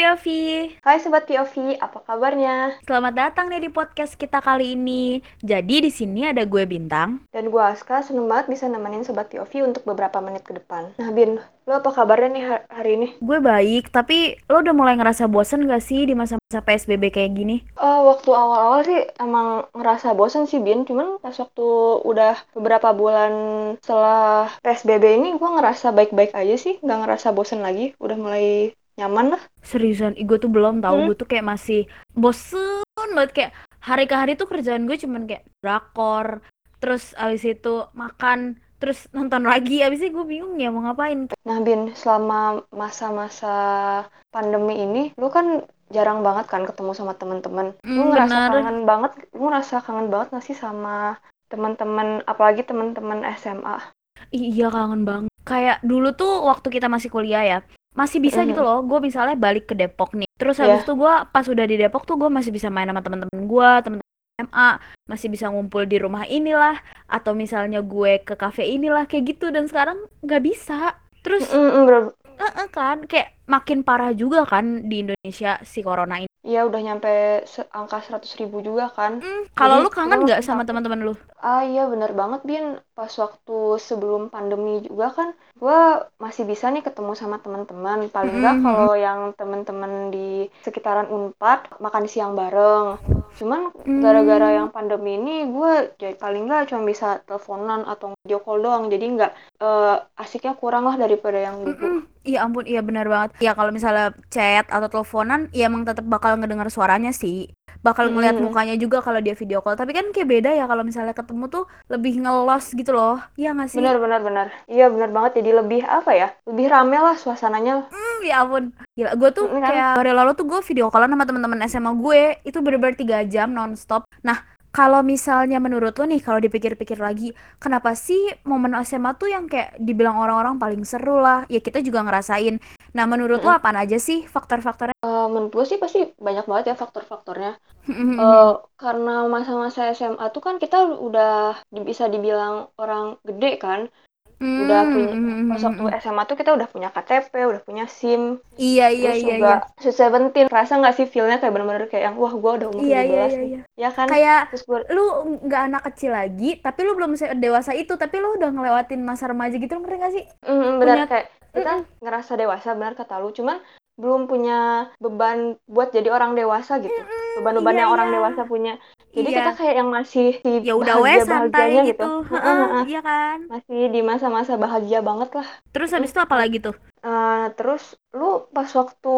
POV, Hai Sobat POV, apa kabarnya? selamat datang nih di podcast kita kali ini. Jadi di sini ada gue Bintang. Dan gue Aska, seneng banget bisa nemenin Sobat POV untuk beberapa menit ke depan. Nah Bin, lo apa kabarnya nih ha- hari ini? Gue baik, tapi lo udah mulai ngerasa bosen gak sih di masa-masa PSBB kayak gini? Oh, waktu awal-awal sih emang ngerasa bosen sih Bin, cuman pas waktu udah beberapa bulan setelah PSBB ini gue ngerasa baik-baik aja sih, nggak ngerasa bosen lagi, udah mulai nyaman lah. Seriusan, gue tuh belum tahu. Hmm. Gue tuh kayak masih bosen banget kayak hari ke hari tuh kerjaan gue cuman kayak drakor, terus abis itu makan, terus nonton lagi. Abis itu gue bingung ya mau ngapain. Nah Bin, selama masa-masa pandemi ini, lu kan jarang banget kan ketemu sama teman-teman. Lu Hmm, ngerasa bener. kangen banget, lu ngerasa kangen banget gak sih sama teman-teman, apalagi teman-teman SMA? Iya kangen banget. Kayak dulu tuh waktu kita masih kuliah ya, masih bisa gitu Mhm. loh. Gue misalnya balik ke Depok nih. Terus habis itu gue pas udah di Depok tuh gue masih bisa main sama teman-teman gue, teman-teman SMA, masih bisa ngumpul di rumah inilah, atau misalnya gue ke kafe inilah kayak gitu. Dan sekarang nggak bisa. Terus Mm-mm, bener- eh, eh, kan kayak makin parah juga kan di Indonesia si corona ini. Iya udah nyampe angka 100 ribu juga kan. Hmm, kalau lu kangen nggak sama teman-teman lu? Ah iya bener banget Bin, pas waktu sebelum pandemi juga kan gua masih bisa nih ketemu sama teman-teman. Paling nggak Mhm. kalau yang teman-teman di sekitaran Unpad makan siang bareng. Cuman gara-gara Hmm. yang pandemi ini gue jadi paling nggak cuma bisa teleponan atau video call doang. Jadi nggak eh, asiknya kurang lah daripada yang dulu. Mm-mm. Iya ampun, iya benar banget. Ya kalau misalnya chat atau teleponan, ya emang tetap bakal ngedengar suaranya sih. Bakal ngeliat Mm-mm. mukanya juga kalau dia video call. Tapi kan kayak beda ya kalau misalnya ketemu tuh lebih ngelos gitu loh. Iya nggak sih? Bener bener bener. Iya bener banget. Jadi lebih apa ya? Lebih rame lah suasananya. Hmm, ya ampun. Gila, gue tuh Mm, kan? kayak hari lalu tuh gue video callan sama teman-teman SMA gue. Itu bener-bener 3 jam nonstop. Nah, kalau misalnya menurut lo nih, kalau dipikir-pikir lagi, kenapa sih momen SMA tuh yang kayak dibilang orang-orang paling seru lah? Ya kita juga ngerasain. Nah, menurut lo Mm-mm. apaan aja sih faktor-faktornya? Eh, menurut gue sih pasti banyak banget ya faktor-faktornya. Hmm, Eh, karena masa-masa SMA tuh kan kita udah bisa dibilang orang gede kan. Udah Hmm, punya hmm, pas waktu hmm. SMA tuh kita udah punya KTP, udah punya SIM, Iya iya terus iya juga iya. Sweet Seventeen. Rasa nggak sih feelnya kayak bener-bener kayak yang wah gue udah umur Iya iya 17 iya nih. iya. Ya kan? Kayak Terus gue lu nggak anak kecil lagi, tapi lu belum dewasa itu, tapi lu udah ngelewatin masa remaja gitu, lu ngerti gak sih? Mm, benar Punya kayak kita ngerasa dewasa benar kata lu, cuman belum punya beban buat jadi orang dewasa gitu. Beban-beban iya yang orang iya. dewasa punya. Jadi Iya. kita kayak yang masih di Ya udah weh santai gitu. gitu. Heeh, Heeh, heeh. iya kan? Masih di masa-masa bahagia banget lah. Terus habis itu apa lagi tuh? Eh, terus lu pas waktu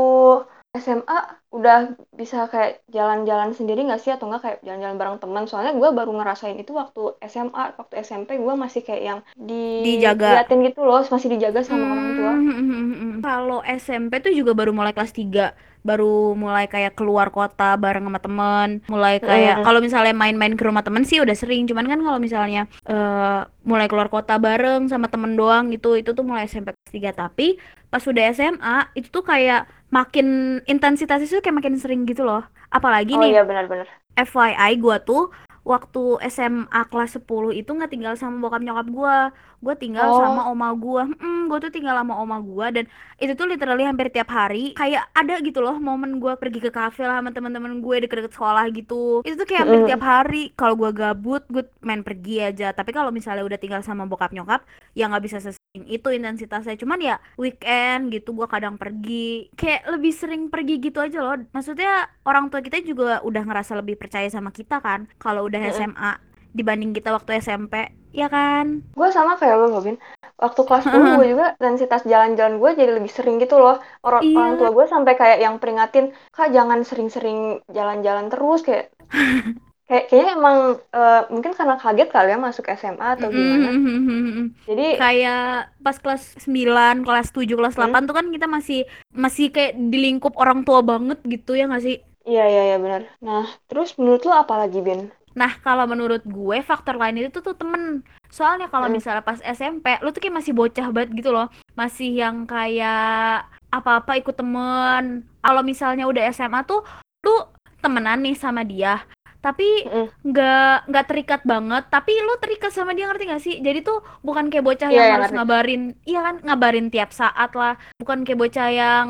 SMA udah bisa kayak jalan-jalan sendiri nggak sih? Atau nggak kayak jalan-jalan bareng teman? Soalnya gue baru ngerasain itu waktu SMA, waktu SMP gue masih kayak yang Dijaga. diliatin gitu loh, masih dijaga sama orang tua. Hmm, Kalau SMP tuh juga baru mulai kelas 3 baru mulai kayak keluar kota bareng sama temen mulai kayak kalau misalnya main-main ke rumah temen sih udah sering. Cuman kan kalau misalnya eh, mulai keluar kota bareng sama temen doang gitu itu tuh mulai SMP kelas 3 tapi pas udah SMA itu tuh kayak makin intensitasnya tuh kayak makin sering gitu loh apalagi Oh nih iya benar-benar. FYI gua tuh waktu SMA kelas 10 itu nggak tinggal sama bokap nyokap gua gua tinggal Oh. sama oma gua hmm, gua tuh tinggal sama oma gua dan itu tuh literally hampir tiap hari kayak ada gitu loh momen gua pergi ke kafe lah sama teman-teman gue deket-deket sekolah gitu itu tuh kayak hampir Mm-mm. tiap hari kalau gua gabut gue main pergi aja tapi kalau misalnya udah tinggal sama bokap nyokap ya nggak bisa sesering itu intensitasnya cuman ya weekend gitu gua kadang pergi kayak lebih sering pergi gitu aja loh maksudnya orang tua kita juga udah ngerasa lebih percaya sama kita kan kalau udah. SMA dibanding kita waktu SMP ya kan Gue sama kayak lo, Robin. Waktu kelas 10 gue juga intensitas jalan-jalan gue jadi lebih sering gitu loh. Orang Iya. orang tua gue sampai kayak yang peringatin, "Kak, jangan sering-sering jalan-jalan terus." Kayak kayak kayaknya emang eh, mungkin karena kaget kali ya masuk SMA atau gimana. Mm-mm. Jadi kayak pas kelas 9, kelas 7, kelas Hmm. 8 tuh kan kita masih masih kayak di lingkup orang tua banget gitu ya nggak sih iya iya iya benar. Nah, terus menurut lo apa lagi, Ben? Nah, kalau menurut gue faktor lain itu tuh temen. Soalnya kalau Mm. misalnya pas SMP, lu tuh kayak masih bocah banget gitu loh. Masih yang kayak apa-apa ikut temen. Kalau misalnya udah SMA tuh, lu temenan nih sama dia. Tapi Mm. nggak nggak terikat banget, tapi lu terikat sama dia ngerti gak sih? Jadi tuh bukan kayak bocah Iya, yang iya, harus ngerti. ngabarin, iya kan ngabarin tiap saat lah. Bukan kayak bocah yang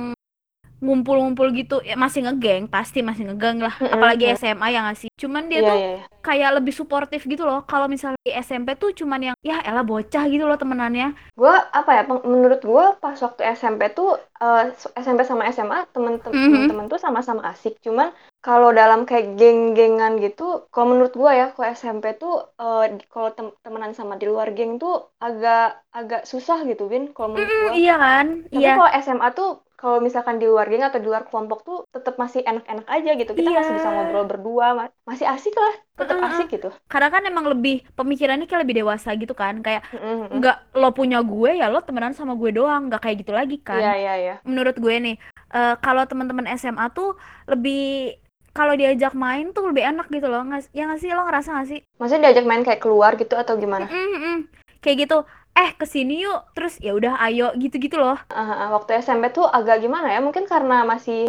ngumpul-ngumpul gitu ya masih ngegeng pasti masih ngegeng lah apalagi Mm-mm. SMA ya nggak sih cuman dia Iya, tuh iya, iya. kayak lebih suportif gitu loh kalau misalnya di SMP tuh cuman yang ya elah bocah gitu loh temenannya Gue apa ya? Menurut gue pas waktu SMP tuh eh, SMP sama SMA Mhm. temen-temen tuh sama-sama asik. Cuman kalau dalam kayak geng-gengan gitu, kalau menurut gue ya, kalau SMP tuh eh, di- kalau tem- temenan sama di luar geng tuh agak agak susah gitu, Bin. Kalau menurut gue. iya kan Tapi iya kalau SMA tuh kalau misalkan di luar geng atau di luar kelompok tuh tetap masih enak-enak aja gitu. Kita Iya. masih bisa ngobrol berdua, ma- masih asik lah, tetap Mm-mm. asik gitu. karena kan emang lebih pemikirannya kayak lebih dewasa gitu kan kayak nggak lo punya gue ya lo temenan sama gue doang nggak kayak gitu lagi kan Iya, iya, iya. menurut gue nih eh, kalau teman-teman SMA tuh lebih kalau diajak main tuh lebih enak gitu loh nggak ya nggak sih lo ngerasa nggak sih Maksudnya diajak main kayak keluar gitu atau gimana? Mm-mm. kayak gitu eh ke sini yuk terus ya udah ayo gitu-gitu loh ah, waktu SMP tuh agak gimana ya? Mungkin karena masih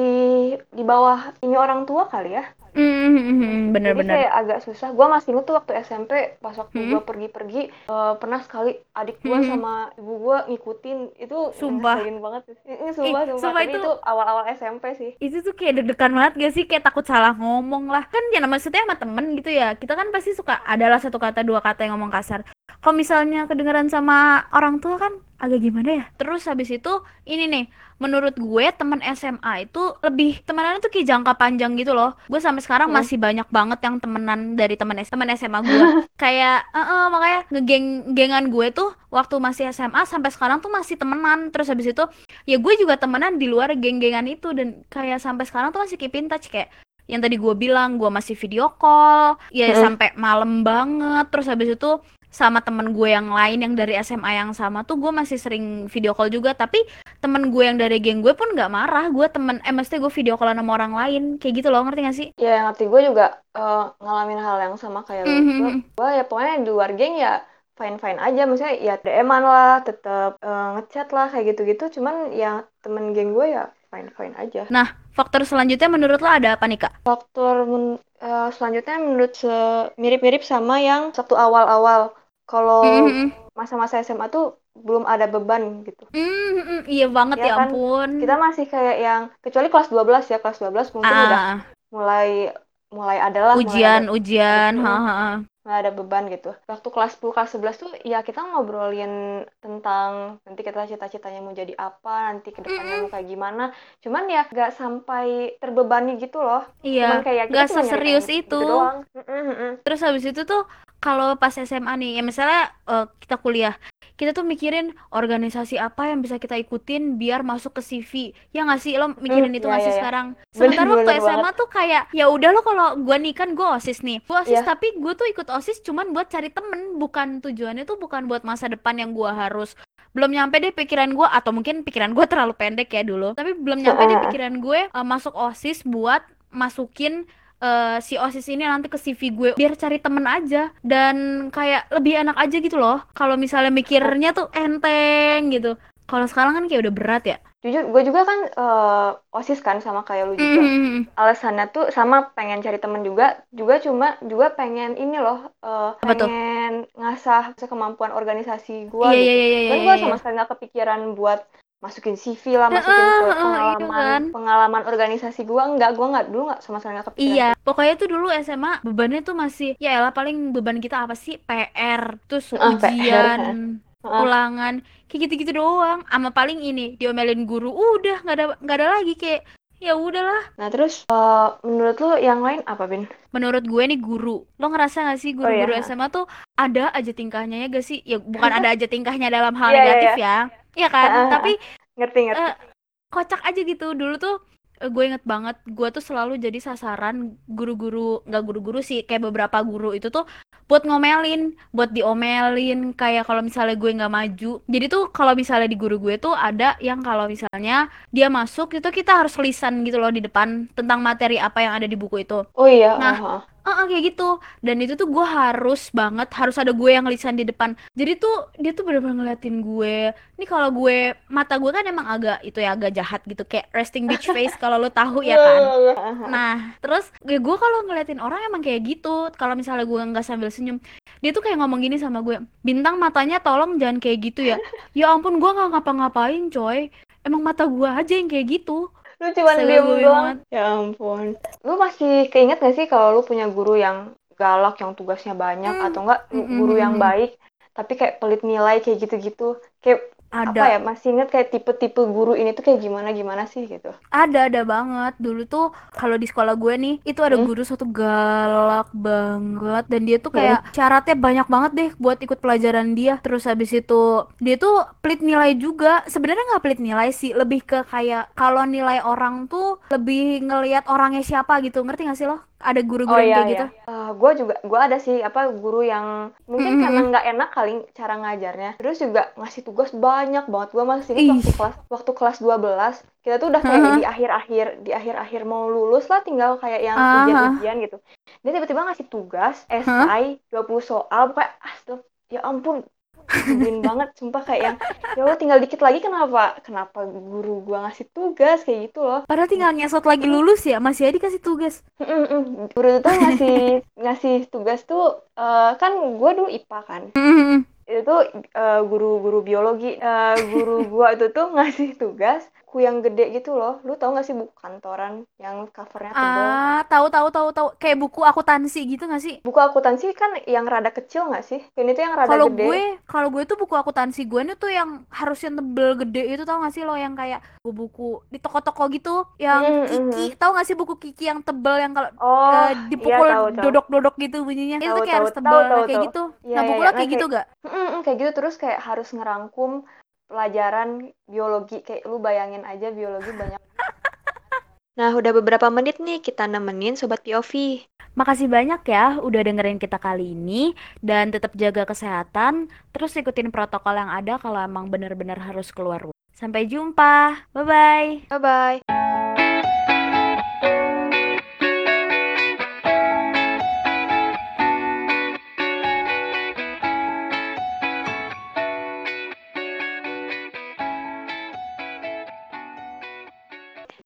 di, bawah ini orang tua kali ya. Mm-mm, Jadi bener-bener kayak agak susah. Gua masih inget tuh waktu SMP pas waktu Hmm. gua pergi-pergi eh, pernah sekali adik gua Mhm. sama ibu gua ngikutin itu Sumpah. banget sih. Ini sumpah, Ih, sumpah. sumpah itu- itu awal-awal SMP sih. itu tuh kayak deg-degan banget gak sih kayak takut salah ngomong lah kan ya maksudnya sama temen gitu ya kita kan pasti suka adalah satu kata dua kata yang ngomong kasar kalau misalnya kedengeran sama orang tua kan agak gimana ya? Terus habis itu ini nih menurut gue teman SMA itu lebih temenannya tuh kayak jangka panjang gitu loh. Gue sampai sekarang Hmm. masih banyak banget yang temenan dari teman teman SMA gue. Kayak eh, eh, makanya ngegeng gengan gue tuh waktu masih SMA sampai sekarang tuh masih temenan. Terus habis itu ya gue juga temenan di luar geng-gengan itu. Dan kayak sampai sekarang tuh masih keep in touch. Kayak yang tadi gue bilang gue masih video call ya Mm-mm. sampai malam banget. Terus habis itu sama temen gue yang lain yang dari SMA yang sama tuh gue masih sering video call juga tapi temen gue yang dari geng gue pun nggak marah gue temen eh mesti gue video call sama orang lain kayak gitu loh ngerti gak sih Ya yang ngerti gue juga eh, ngalamin hal yang sama kayak lu. Gua, Mhm. gua ya pokoknya di luar geng ya fine-fine aja. Maksudnya ya DM-an lah, tetap eh, ngechat lah kayak gitu-gitu. Cuman ya temen geng gue ya fine-fine aja. nah faktor selanjutnya menurut lo ada apa nih kak Faktor men- eh, selanjutnya menurut se- mirip-mirip sama yang waktu awal-awal. Kalau Mhm. masa-masa SMA tuh belum ada beban gitu. Mhm, iya banget Ya ya kan, ampun Kita masih kayak yang kecuali kelas 12 ya, kelas 12 mungkin udah ah mulai mulai mulai ujian ada ujian Mm-mm. haha nggak ada beban gitu. Waktu kelas 10, kelas 11 tuh ya kita ngobrolin tentang nanti kita cita-citanya mau jadi apa, nanti ke depannya mau kayak gimana. Cuman ya nggak sampai terbebani gitu loh. iya Cuman kayak nggak seserius gitu itu doang. Mm-mm, mm-mm. Terus habis itu tuh kalau pas SMA nih, ya misalnya eh, kita kuliah, kita tuh mikirin organisasi apa yang bisa kita ikutin biar masuk ke CV. Ya nggak sih? Lo mikirin Hmm, itu iya, nggak sih iya, iya. sekarang? Bener, Sementara waktu bener SMA tuh kayak ya udah lo kalau gua nih kan gue OSIS nih. Gue OSIS Iya. tapi gue tuh ikut OSIS cuman buat cari temen, bukan tujuannya tuh bukan buat masa depan yang gua harus belum nyampe deh pikiran gue atau mungkin pikiran gue terlalu pendek ya dulu tapi belum nyampe deh pikiran gue eh, masuk osis buat masukin eh, si osis ini nanti ke CV gue biar cari temen aja dan kayak lebih enak aja gitu loh kalau misalnya mikirnya tuh enteng gitu kalau sekarang kan kayak udah berat ya Jujur, gue juga kan eh, OSIS kan sama kayak lu juga. Mhm. Alasannya tuh sama pengen cari temen juga, juga cuma juga pengen ini loh, eh, Apa tuh? pengen ngasah kemampuan organisasi gue Iya gitu. iya iya Kan iya, gue iya. sama sekali nggak kepikiran buat masukin CV lah, masukin ke heeh, iya pengalaman kan? pengalaman organisasi gue enggak, gue nggak dulu nggak sama sekali nggak kepikiran. Iya, pokoknya tuh dulu SMA bebannya tuh masih ya elah paling beban kita apa sih? PR, terus PR. ujian, Heeh. ulangan, kayak gitu-gitu doang. Sama paling ini diomelin guru, udah nggak ada nggak ada lagi kayak ya udahlah. Nah terus eh, menurut lu yang lain apa Bin? Menurut gue nih guru, lo ngerasa gak sih guru-guru iya. SMA tuh ada aja tingkahnya ya gak sih? Ya bukan ada aja tingkahnya dalam hal Iya, iya, negatif ya, Iya kan? Heeh, Tapi Ngerti ngerti. eh, kocak aja gitu dulu tuh gue inget banget gue tuh selalu jadi sasaran guru-guru nggak guru-guru sih kayak beberapa guru itu tuh buat ngomelin buat diomelin kayak kalau misalnya gue nggak maju jadi tuh kalau misalnya di guru gue tuh ada yang kalau misalnya dia masuk itu kita harus lisan gitu loh di depan tentang materi apa yang ada di buku itu Oh iya. Nah, heeh. Heeh, kayak gitu. Dan itu tuh gue harus banget harus ada gue yang lisan di depan. Jadi tuh dia tuh bener-bener ngeliatin gue. Ini kalau gue mata gue kan emang agak itu ya agak jahat gitu. Kayak resting bitch face kalau lo tahu ya kan. Iya, iya, iya. nah terus ya gue kalau ngeliatin orang emang kayak gitu. Kalau misalnya gue nggak sambil senyum dia tuh kayak ngomong gini sama gue bintang matanya tolong jangan kayak gitu ya. Ya ampun gue nggak ngapa-ngapain coy. Emang mata gue aja yang kayak gitu Lu cuman diem doang. Ya ampun. Lu masih keinget gak sih kalau lu punya guru yang galak, yang tugasnya banyak, Hmm, atau enggak mm, mm, guru mm, yang mm. baik, tapi kayak pelit nilai kayak gitu-gitu. Kayak apa Ada, ya, masih inget kayak tipe-tipe guru ini tuh kayak gimana-gimana sih gitu. ada, ada banget. Dulu tuh kalau di sekolah gue nih, itu ada Hmm, guru satu galak banget dan dia tuh hmm. kayak syaratnya banyak banget deh buat ikut pelajaran dia. Terus habis itu dia tuh pelit nilai juga. Sebenarnya nggak pelit nilai sih, lebih ke kayak kalau nilai orang tuh lebih ngelihat orangnya siapa gitu. Ngerti gak sih lo? Ada Oh guru-guru yang iya kayak gitu. iya. gue juga gue ada sih apa guru yang mungkin karena Mm-mm. nggak enak kali cara ngajarnya. Terus juga ngasih tugas banyak banget. Gue masih ingat waktu kelas waktu kelas 12 kita tuh udah kayak di akhir-akhir di akhir-akhir mau lulus lah tinggal kayak yang ah, ujian-ujian gitu. Dia tiba-tiba ngasih tugas Hah? esai 20 soal kayak astagfirullah ya ampun nyebelin banget sumpah kayak yang ya Allah tinggal dikit lagi kenapa? Kenapa guru gua ngasih tugas? Kayak gitu loh. Padahal tinggal ngesot lagi lulus ya, masih aja dikasih tugas. Mm-mm. Guru itu ngasih ngasih tugas tuh eh, kan gue dulu IPA kan. Itu tuh eh, guru-guru biologi Eh, guru gua itu tuh ngasih tugas buku yang gede gitu loh lu tau gak sih buku kantoran yang covernya tebel Ah, tahu tahu tahu tahu. Kayak buku akuntansi gitu gak sih? buku akuntansi kan yang rada kecil gak sih ini tuh yang rada Kalau gede gue, kalau gue tuh buku akuntansi gue nih tuh yang harusnya tebel gede itu tau gak sih lo yang kayak buku-buku di toko-toko gitu yang Mm, Kiki, mm. tahu gak sih buku Kiki yang tebel yang kalau oh iya dipukul tahu dodok-dodok gitu bunyinya. Itu tahu tuh kayak tahu harus tebel tahu kayak tahu gitu. iya Nah, iya buku iya lo nah kayak gitu kayak gak? Mm, mm, kayak gitu terus kayak harus ngerangkum pelajaran biologi kayak lu bayangin aja biologi banyak Nah, udah beberapa menit nih kita nemenin Sobat POV. Makasih banyak ya udah dengerin kita kali ini dan tetap jaga kesehatan, terus ikutin protokol yang ada kalau emang benar-benar harus keluar rumah. Sampai jumpa. Bye-bye. Bye-bye.